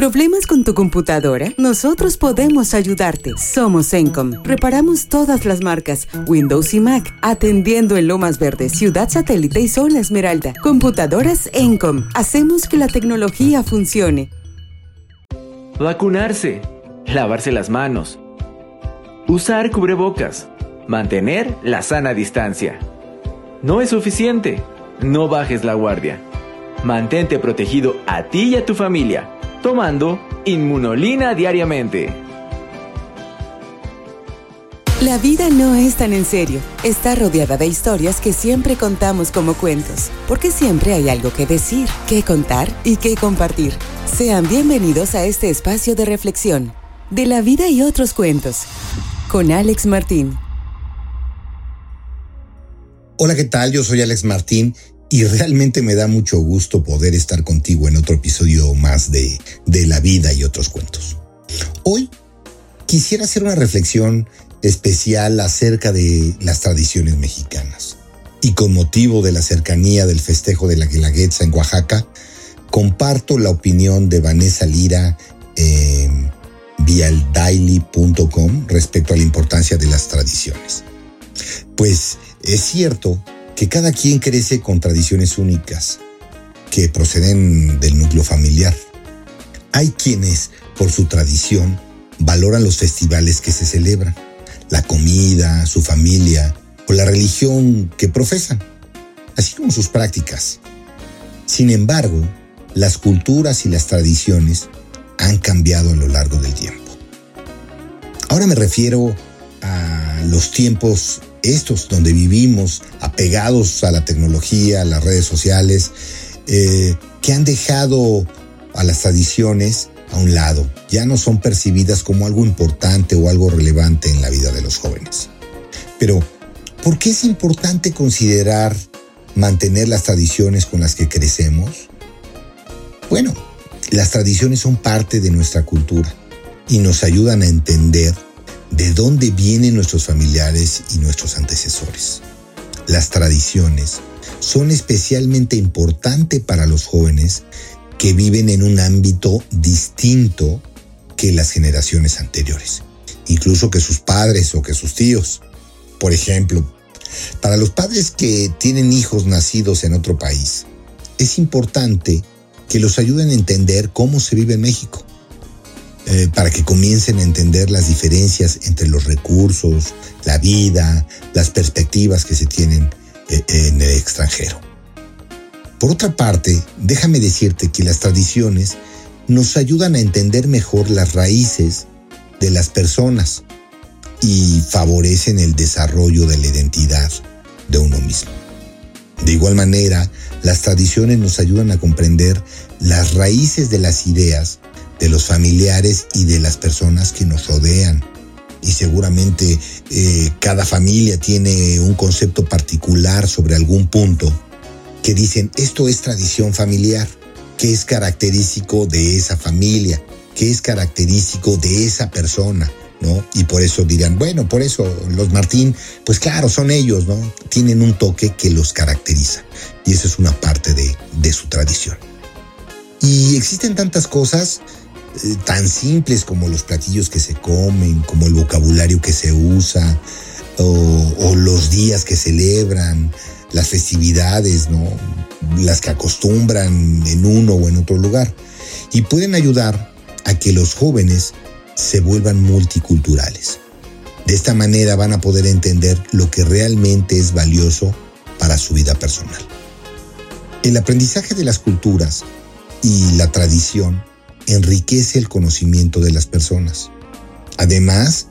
¿Problemas con tu computadora? Nosotros podemos ayudarte. Somos Encom. Reparamos todas las marcas, Windows y Mac, atendiendo en Lomas Verdes, Ciudad Satélite y Zona Esmeralda. Computadoras Encom. Hacemos que la tecnología funcione. Vacunarse. Lavarse las manos. Usar cubrebocas. Mantener la sana distancia. No es suficiente. No bajes la guardia. Mantente protegido a ti y a tu familia, tomando inmunolina diariamente. La vida no es tan en serio. Está rodeada de historias que siempre contamos como cuentos, porque siempre hay algo que decir, que contar y que compartir. Sean bienvenidos a este espacio de reflexión, de la vida y otros cuentos, con Alex Martín. Hola, ¿qué tal? Yo soy Alex Martín y realmente me da mucho gusto poder estar contigo en otro episodio más de, de la vida y otros cuentos. Hoy quisiera hacer una reflexión especial acerca de las tradiciones mexicanas. Y con motivo de la cercanía del festejo de la Guelaguetza en Oaxaca, comparto la opinión de Vanessa Lira en vialdaily.com respecto a la importancia de las tradiciones. Pues es cierto que cada quien crece con tradiciones únicas que proceden del núcleo familiar. Hay quienes, por su tradición, valoran los festivales que se celebran, la comida, su familia o la religión que profesan, así como sus prácticas. Sin embargo, las culturas y las tradiciones han cambiado a lo largo del tiempo. Ahora me refiero a los tiempos estos donde vivimos apegados a la tecnología, a las redes sociales, eh, que han dejado a las tradiciones a un lado, ya no son percibidas como algo importante o algo relevante en la vida de los jóvenes. Pero, ¿por qué es importante considerar mantener las tradiciones con las que crecemos? Bueno, las tradiciones son parte de nuestra cultura y nos ayudan a entender de dónde vienen nuestros familiares y nuestros antecesores. Las tradiciones son especialmente importantes para los jóvenes que viven en un ámbito distinto que las generaciones anteriores, incluso que sus padres o que sus tíos. Por ejemplo, para los padres que tienen hijos nacidos en otro país, es importante que los ayuden a entender cómo se vive en México eh, para que comiencen a entender las diferencias entre los recursos, la vida, las perspectivas que se tienen eh, en el extranjero. Por otra parte, déjame decirte que las tradiciones nos ayudan a entender mejor las raíces de las personas y favorecen el desarrollo de la identidad de uno mismo. De igual manera, las tradiciones nos ayudan a comprender las raíces de las ideas de los familiares y de las personas que nos rodean. Y seguramente eh, cada familia tiene un concepto particular sobre algún punto que dicen esto es tradición familiar, que es característico de esa familia, que es característico de esa persona, ¿no? Y por eso dirán, bueno, por eso los Martín, pues claro, son ellos, ¿no? Tienen un toque que los caracteriza. Y eso es una parte de, de su tradición. Y existen tantas cosas eh, tan simples como los platillos que se comen, como el vocabulario que se usa, o, los días que celebran, las festividades, ¿no? Las que acostumbran en uno o en otro lugar. Y pueden ayudar a que los jóvenes se vuelvan multiculturales. De esta manera van a poder entender lo que realmente es valioso para su vida personal. El aprendizaje de las culturas y la tradición enriquece el conocimiento de las personas. Además,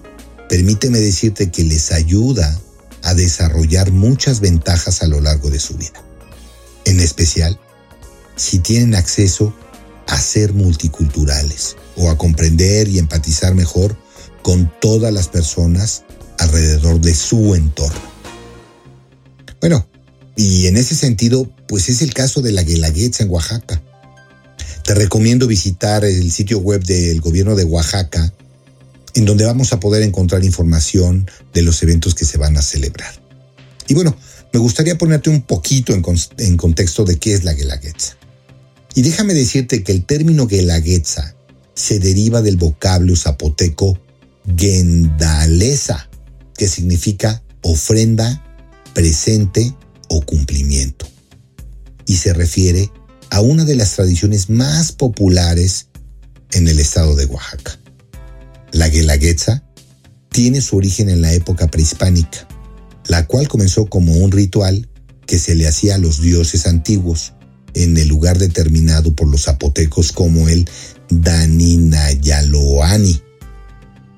permíteme decirte que les ayuda a desarrollar muchas ventajas a lo largo de su vida. En especial, si tienen acceso a ser multiculturales o a comprender y empatizar mejor con todas las personas alrededor de su entorno. Bueno, y en ese sentido, pues es el caso de la Guelaguetza en Oaxaca. Te recomiendo visitar el sitio web del gobierno de Oaxaca, en donde vamos a poder encontrar información de los eventos que se van a celebrar. Y bueno, me gustaría ponerte un poquito en, contexto de qué es la Guelaguetza. Y déjame decirte que el término Guelaguetza se deriva del vocablo zapoteco gendaleza, que significa ofrenda, presente o cumplimiento. Y se refiere a una de las tradiciones más populares en el estado de Oaxaca. La guelaguetza tiene su origen en la época prehispánica, la cual comenzó como un ritual que se le hacía a los dioses antiguos en el lugar determinado por los zapotecos como el Daninayaloani,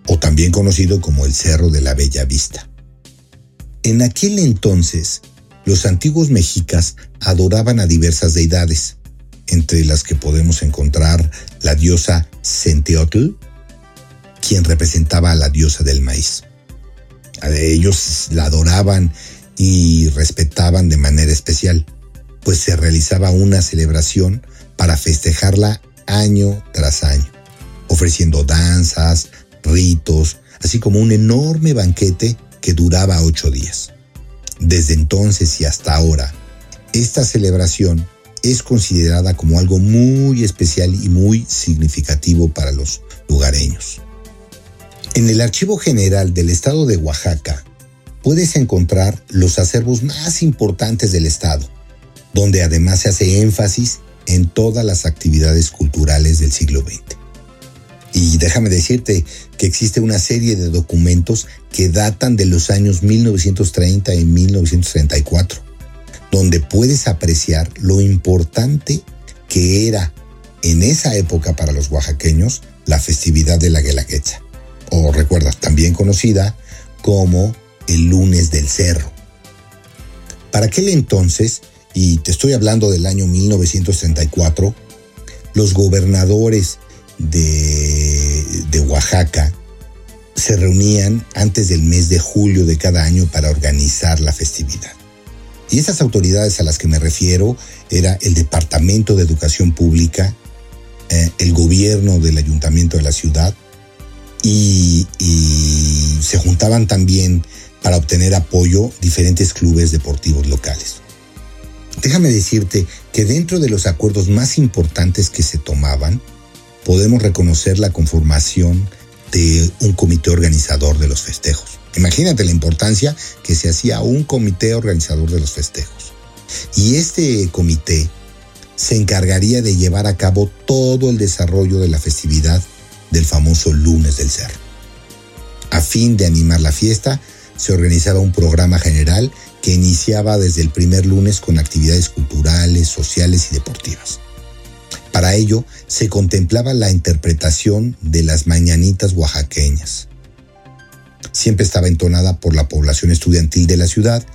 o también conocido como el Cerro de la Bella Vista. En aquel entonces, los antiguos mexicas adoraban a diversas deidades, entre las que podemos encontrar la diosa Centeotl, quien representaba a la diosa del maíz. Ellos la adoraban y respetaban de manera especial, pues se realizaba una celebración para festejarla año tras año, ofreciendo danzas, ritos, así como un enorme banquete que duraba ocho días. Desde entonces y hasta ahora, esta celebración es considerada como algo muy especial y muy significativo para los lugareños. En el Archivo General del Estado de Oaxaca puedes encontrar los acervos más importantes del Estado, donde además se hace énfasis en todas las actividades culturales del siglo XX. Y déjame decirte que existe una serie de documentos que datan de los años 1930 y 1934 donde puedes apreciar lo importante que era en esa época para los oaxaqueños la festividad de la Guelaguetza, o recuerda, también conocida como el lunes del cerro. Para aquel entonces, y te estoy hablando del año 1934, los gobernadores de Oaxaca se reunían antes del mes de julio de cada año para organizar la festividad. Y esas autoridades a las que me refiero era el Departamento de Educación Pública, eh, el gobierno del ayuntamiento de la ciudad y, y se juntaban también para obtener apoyo diferentes clubes deportivos locales. Déjame decirte que dentro de los acuerdos más importantes que se tomaban, podemos reconocer la conformación de un comité organizador de los festejos. Imagínate la importancia que se hacía un comité organizador de los festejos. Y este comité se encargaría de llevar a cabo todo el desarrollo de la festividad del famoso lunes del cerro. A fin de animar la fiesta, se organizaba un programa general que iniciaba desde el primer lunes con actividades culturales, sociales y deportivas. Para ello, se contemplaba la interpretación de las mañanitas oaxaqueñas, siempre estaba entonada por la población estudiantil de la ciudad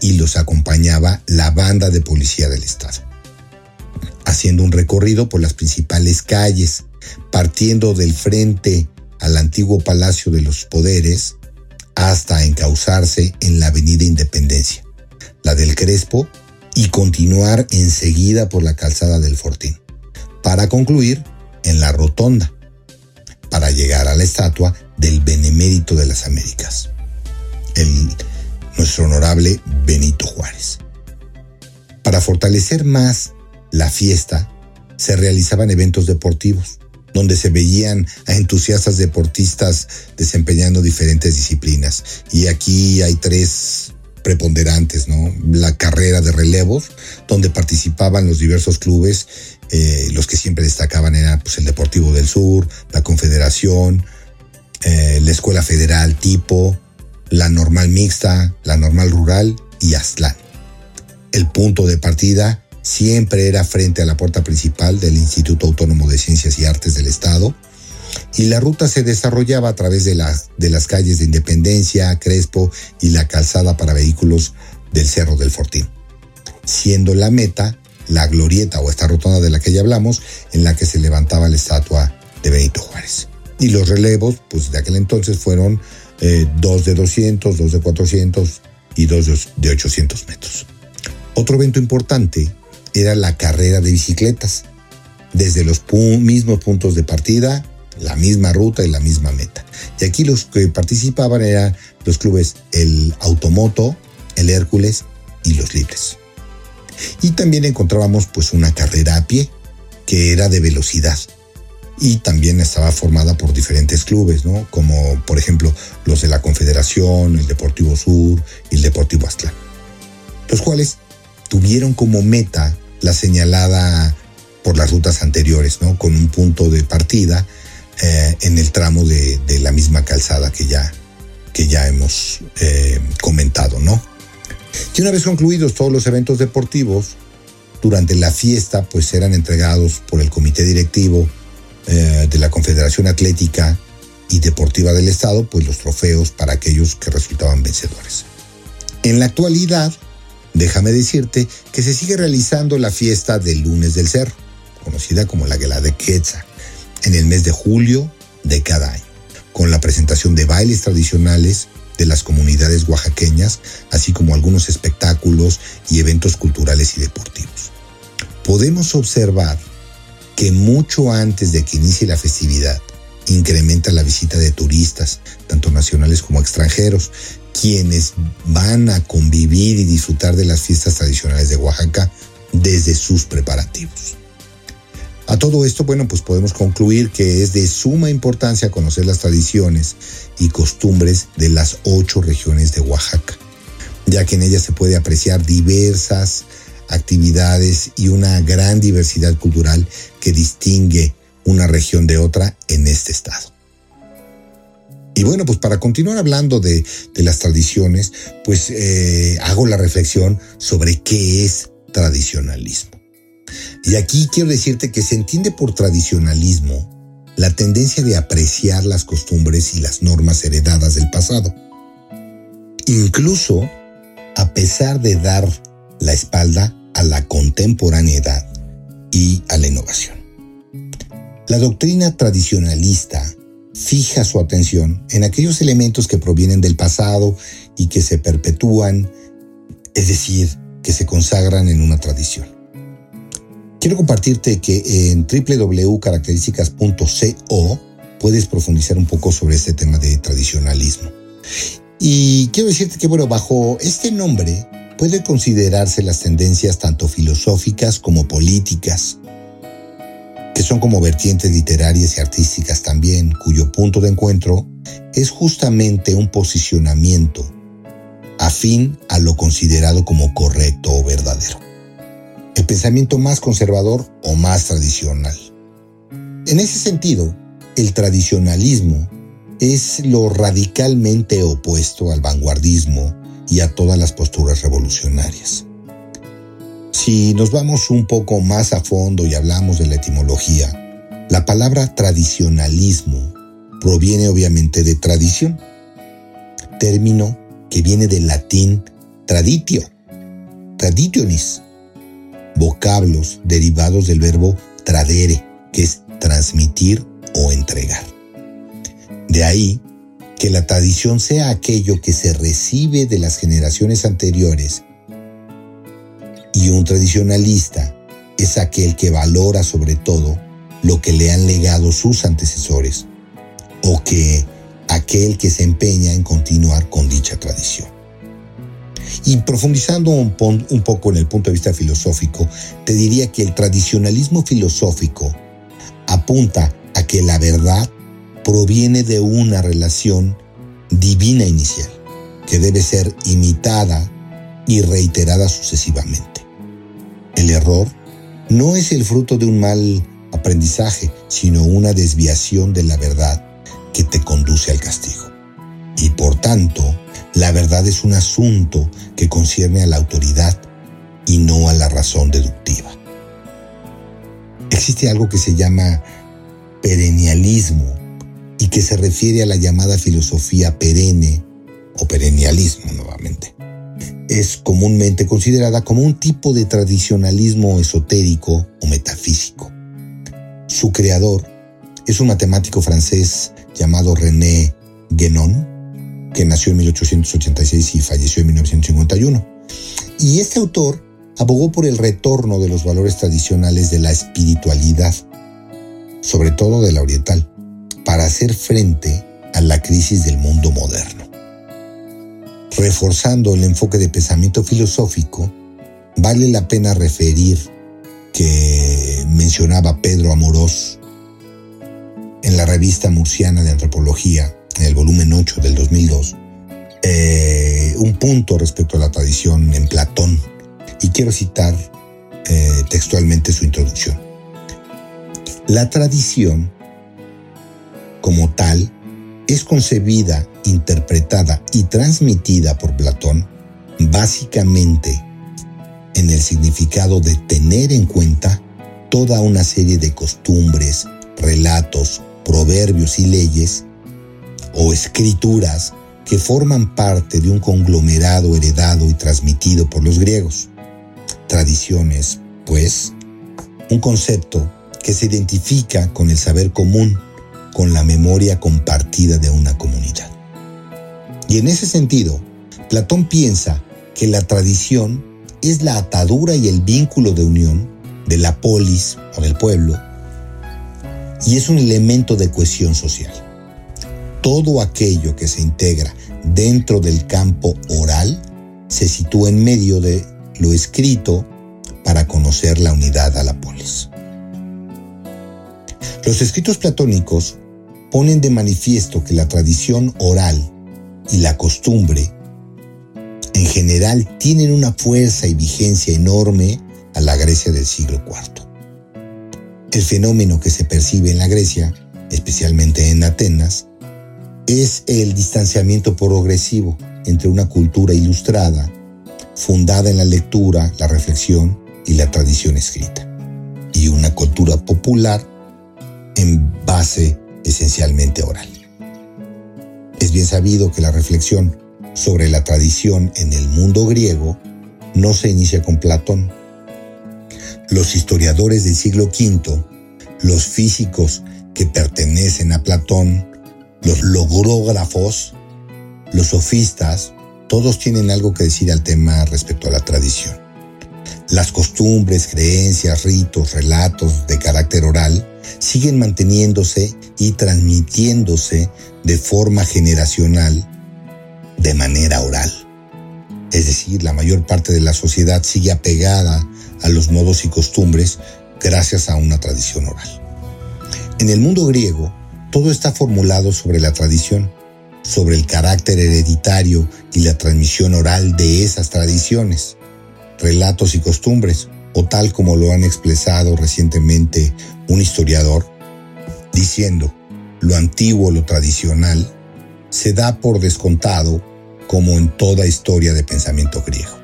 y los acompañaba la banda de policía del estado. Haciendo un recorrido por las principales calles, partiendo del frente al antiguo Palacio de los Poderes hasta encauzarse en la Avenida Independencia, la del Crespo, y continuar enseguida por la calzada del Fortín, para concluir en la Rotonda, para llegar a la estatua del Benemérito de las Américas, el, nuestro honorable Benito Juárez. Para fortalecer más la fiesta, se realizaban eventos deportivos, donde se veían a entusiastas deportistas desempeñando diferentes disciplinas. Y aquí hay tres preponderantes, ¿no? La carrera de relevos, donde participaban los diversos clubes, eh, los que siempre destacaban eran pues, el Deportivo del Sur, la Confederación, eh, la Escuela Federal tipo, la normal mixta, la normal rural y Aztlán. El punto de partida siempre era frente a la puerta principal del Instituto Autónomo de Ciencias y Artes del Estado y la ruta se desarrollaba a través de, las de las calles de Independencia, Crespo y la calzada para vehículos del Cerro del Fortín, siendo la meta la glorieta o esta rotonda de la que ya hablamos, en la que se levantaba la estatua de Benito Juárez. Y los relevos, pues de aquel entonces fueron eh, dos de 200, dos de 400 y dos de 800 metros. Otro evento importante era la carrera de bicicletas, desde los mismos puntos de partida, la misma ruta y la misma meta. Y aquí los que participaban eran los clubes el Automoto, el Hércules y los Libres. Y también encontrábamos pues una carrera a pie que era de velocidad, y también estaba formada por diferentes clubes, ¿no? Como por ejemplo los de la Confederación, el Deportivo Sur y el Deportivo Aztlán, los cuales tuvieron como meta la señalada por las rutas anteriores, ¿no? Con un punto de partida eh, en el tramo de, la misma calzada que ya, que ya hemos eh, comentado, ¿no? Y una vez concluidos todos los eventos deportivos, durante la fiesta pues eran entregados por el comité directivo eh, de la Confederación Atlética y Deportiva del Estado pues los trofeos para aquellos que resultaban vencedores. En la actualidad, déjame decirte que se sigue realizando la fiesta del lunes del cerro, conocida como la Guela de Quetzal, en el mes de julio de cada año, con la presentación de bailes tradicionales de las comunidades oaxaqueñas, así como algunos espectáculos y eventos culturales y deportivos. Podemos observar que mucho antes de que inicie la festividad, incrementa la visita de turistas, tanto nacionales como extranjeros, quienes van a convivir y disfrutar de las fiestas tradicionales de Oaxaca desde sus preparativos. A todo esto, bueno, pues podemos concluir que es de suma importancia conocer las tradiciones y costumbres de las ocho regiones de Oaxaca, ya que en ellas se puede apreciar diversas actividades y una gran diversidad cultural que distingue una región de otra en este estado. Y bueno, pues para continuar hablando de, las tradiciones, pues eh, hago la reflexión sobre qué es tradicionalismo. Y aquí quiero decirte que se entiende por tradicionalismo la tendencia de apreciar las costumbres y las normas heredadas del pasado. Incluso a pesar de dar la espalda a la contemporaneidad y a la innovación. La doctrina tradicionalista fija su atención en aquellos elementos que provienen del pasado y que se perpetúan, es decir, que se consagran en una tradición. Quiero compartirte que en www.características.co puedes profundizar un poco sobre este tema de tradicionalismo. Y quiero decirte que, bueno, bajo este nombre puede considerarse las tendencias tanto filosóficas como políticas, que son como vertientes literarias y artísticas también, cuyo punto de encuentro es justamente un posicionamiento afín a lo considerado como correcto o verdadero. El pensamiento más conservador o más tradicional. En ese sentido, el tradicionalismo es lo radicalmente opuesto al vanguardismo y a todas las posturas revolucionarias. Si nos vamos un poco más a fondo y hablamos de la etimología, la palabra tradicionalismo proviene obviamente de tradición, término que viene del latín traditio, traditionis, vocablos derivados del verbo tradere, que es transmitir o entregar. De ahí que la tradición sea aquello que se recibe de las generaciones anteriores y un tradicionalista es aquel que valora sobre todo lo que le han legado sus antecesores o que aquel que se empeña en continuar con dicha tradición. Y profundizando un, poco en el punto de vista filosófico, te diría que el tradicionalismo filosófico apunta a que la verdad proviene de una relación divina inicial, que debe ser imitada y reiterada sucesivamente. El error no es el fruto de un mal aprendizaje, sino una desviación de la verdad que te conduce al castigo. Y por tanto, la verdad es un asunto que concierne a la autoridad y no a la razón deductiva. Existe algo que se llama perennialismo y que se refiere a la llamada filosofía perenne o perennialismo nuevamente. Es comúnmente considerada como un tipo de tradicionalismo esotérico o metafísico. Su creador es un matemático francés llamado René Guénon, que nació en 1886 y falleció en 1951. Y este autor abogó por el retorno de los valores tradicionales de la espiritualidad, sobre todo de la oriental, para hacer frente a la crisis del mundo moderno. Reforzando el enfoque de pensamiento filosófico, vale la pena referir que mencionaba Pedro Amorós en la revista murciana de antropología, en el volumen 8 del 2002, eh, un punto respecto a la tradición en Platón. Y quiero citar eh, textualmente su introducción. La tradición, como tal, es concebida, interpretada y transmitida por Platón básicamente en el significado de tener en cuenta toda una serie de costumbres, relatos, proverbios y leyes o escrituras que forman parte de un conglomerado heredado y transmitido por los griegos. Tradiciones, pues, un concepto que se identifica con el saber común, con la memoria compartida de una comunidad. Y en ese sentido, Platón piensa que la tradición es la atadura y el vínculo de unión de la polis o del pueblo y es un elemento de cohesión social. Todo aquello que se integra dentro del campo oral se sitúa en medio de lo escrito para conocer la unidad a la polis. Los escritos platónicos ponen de manifiesto que la tradición oral y la costumbre en general tienen una fuerza y vigencia enorme a la Grecia del siglo IV. El fenómeno que se percibe en la Grecia, especialmente en Atenas, es el distanciamiento progresivo entre una cultura ilustrada, fundada en la lectura, la reflexión y la tradición escrita, y una cultura popular en base esencialmente oral. Es bien sabido que la reflexión sobre la tradición en el mundo griego no se inicia con Platón, los historiadores del siglo V, los físicos que pertenecen a Platón, los logrógrafos, los sofistas, todos tienen algo que decir al tema respecto a la tradición. Las costumbres, creencias, ritos, relatos de carácter oral siguen manteniéndose y transmitiéndose de forma generacional, de manera oral. Es decir, la mayor parte de la sociedad sigue apegada a los modos y costumbres gracias a una tradición oral. En el mundo griego, todo está formulado sobre la tradición, sobre el carácter hereditario y la transmisión oral de esas tradiciones, relatos y costumbres, o tal como lo han expresado recientemente un historiador, diciendo, lo antiguo, lo tradicional, se da por descontado como en toda historia de pensamiento griego.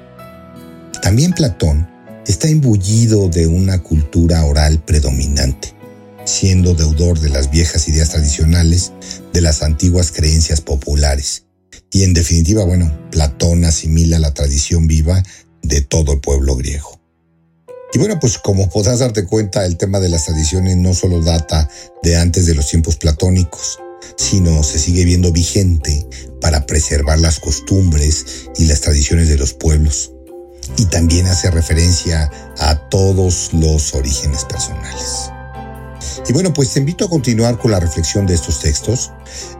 También Platón está imbullido de una cultura oral predominante, siendo deudor de las viejas ideas tradicionales, de las antiguas creencias populares. Y en definitiva, bueno, Platón asimila la tradición viva de todo el pueblo griego. Y bueno, pues como podrás darte cuenta, el tema de las tradiciones no solo data de antes de los tiempos platónicos, sino se sigue viendo vigente para preservar las costumbres y las tradiciones de los pueblos y también hace referencia a todos los orígenes personales. Y bueno, pues te invito a continuar con la reflexión de estos textos.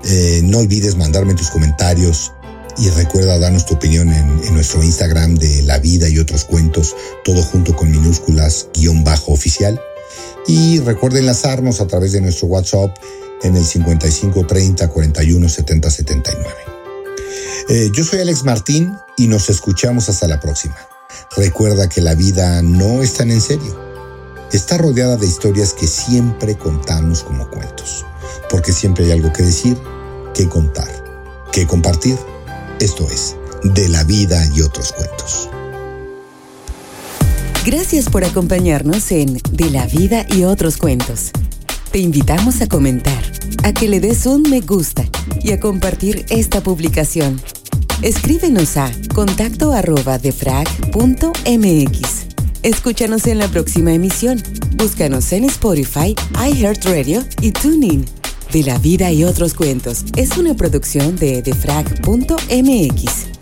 Eh, no olvides mandarme tus comentarios y recuerda darnos tu opinión en, nuestro Instagram de La Vida y otros cuentos, todo junto con minúsculas guion bajo oficial. Y recuerda enlazarnos a través de nuestro WhatsApp en el 55 30 41 70 79. yo soy Alex Martín y nos escuchamos hasta la próxima. Recuerda que la vida no es tan en serio. Está rodeada de historias que siempre contamos como cuentos, porque siempre hay algo que decir, que contar, que compartir. Esto es, de la vida y otros cuentos. Gracias por acompañarnos en De la vida y otros cuentos. Te invitamos a comentar, a que le des un me gusta y a compartir esta publicación. Escríbenos a contacto arroba defrag.mx. Escúchanos en la próxima emisión. Búscanos en Spotify, iHeartRadio y TuneIn. De la vida y otros cuentos es una producción de defrag.mx.